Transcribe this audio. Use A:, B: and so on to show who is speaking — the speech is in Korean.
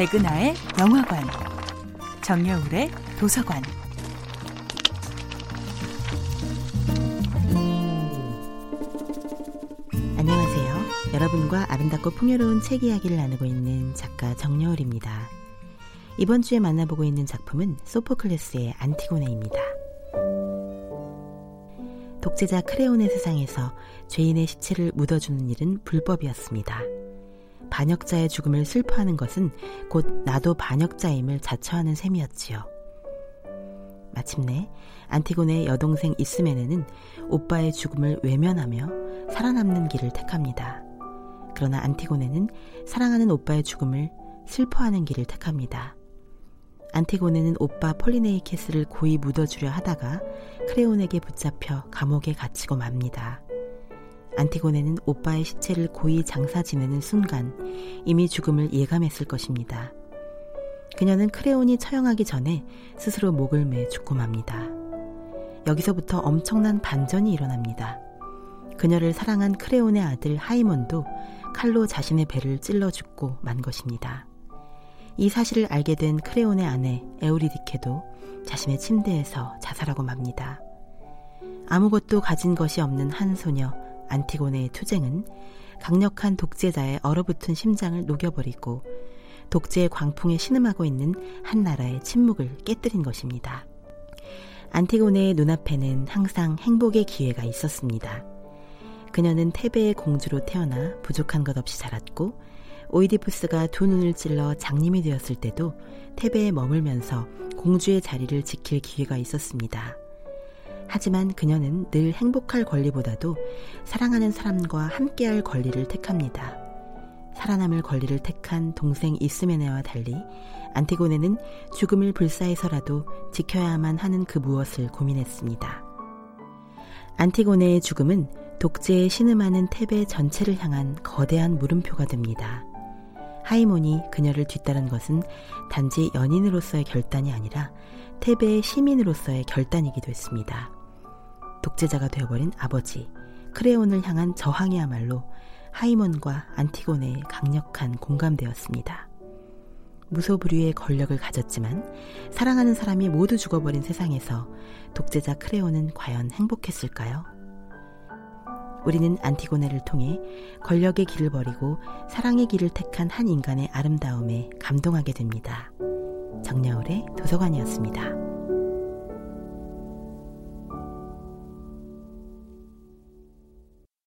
A: 백은하의 영화관, 정여울의 도서관.
B: 안녕하세요. 여러분과 아름답고 풍요로운 책 이야기를 나누고 있는 작가 정여울입니다. 이번 주에 만나보고 있는 작품은 소포클레스의 안티고네입니다. 독재자 크레온의 세상에서 죄인의 시체를 묻어주는 일은 불법이었습니다. 반역자의 죽음을 슬퍼하는 것은 곧 나도 반역자임을 자처하는 셈이었지요. 마침내 안티고네의 여동생 이스메네는 오빠의 죽음을 외면하며 살아남는 길을 택합니다. 그러나 안티고네는 사랑하는 오빠의 죽음을 슬퍼하는 길을 택합니다. 안티고네는 오빠 폴리네이케스를 고이 묻어주려 하다가 크레온에게 붙잡혀 감옥에 갇히고 맙니다. 안티고네는 오빠의 시체를 고이 장사 지내는 순간 이미 죽음을 예감했을 것입니다. 그녀는 크레온이 처형하기 전에 스스로 목을 매 죽고 맙니다. 여기서부터 엄청난 반전이 일어납니다. 그녀를 사랑한 크레온의 아들 하이몬도 칼로 자신의 배를 찔러 죽고 만 것입니다. 이 사실을 알게 된 크레온의 아내 에우리디케도 자신의 침대에서 자살하고 맙니다. 아무것도 가진 것이 없는 한 소녀 안티고네의 투쟁은 강력한 독재자의 얼어붙은 심장을 녹여버리고 독재의 광풍에 신음하고 있는 한 나라의 침묵을 깨뜨린 것입니다. 안티고네의 눈앞에는 항상 행복의 기회가 있었습니다. 그녀는 테베의 공주로 태어나 부족한 것 없이 자랐고 오이디푸스가 두 눈을 찔러 장님이 되었을 때도 테베에 머물면서 공주의 자리를 지킬 기회가 있었습니다. 하지만 그녀는 늘 행복할 권리보다도 사랑하는 사람과 함께할 권리를 택합니다. 살아남을 권리를 택한 동생 이스메네와 달리 안티고네는 죽음을 불사해서라도 지켜야만 하는 그 무엇을 고민했습니다. 안티고네의 죽음은 독재에 신음하는 테베 전체를 향한 거대한 물음표가 됩니다. 하이몬이 그녀를 뒤따른 것은 단지 연인으로서의 결단이 아니라 테베의 시민으로서의 결단이기도 했습니다. 독재자가 되어버린 아버지 크레온을 향한 저항이야말로 하이몬과 안티고네의 강력한 공감대였습니다. 무소불위의 권력을 가졌지만 사랑하는 사람이 모두 죽어버린 세상에서 독재자 크레온은 과연 행복했을까요? 우리는 안티고네를 통해 권력의 길을 버리고 사랑의 길을 택한 한 인간의 아름다움에 감동하게 됩니다. 정여울의 도서관이었습니다.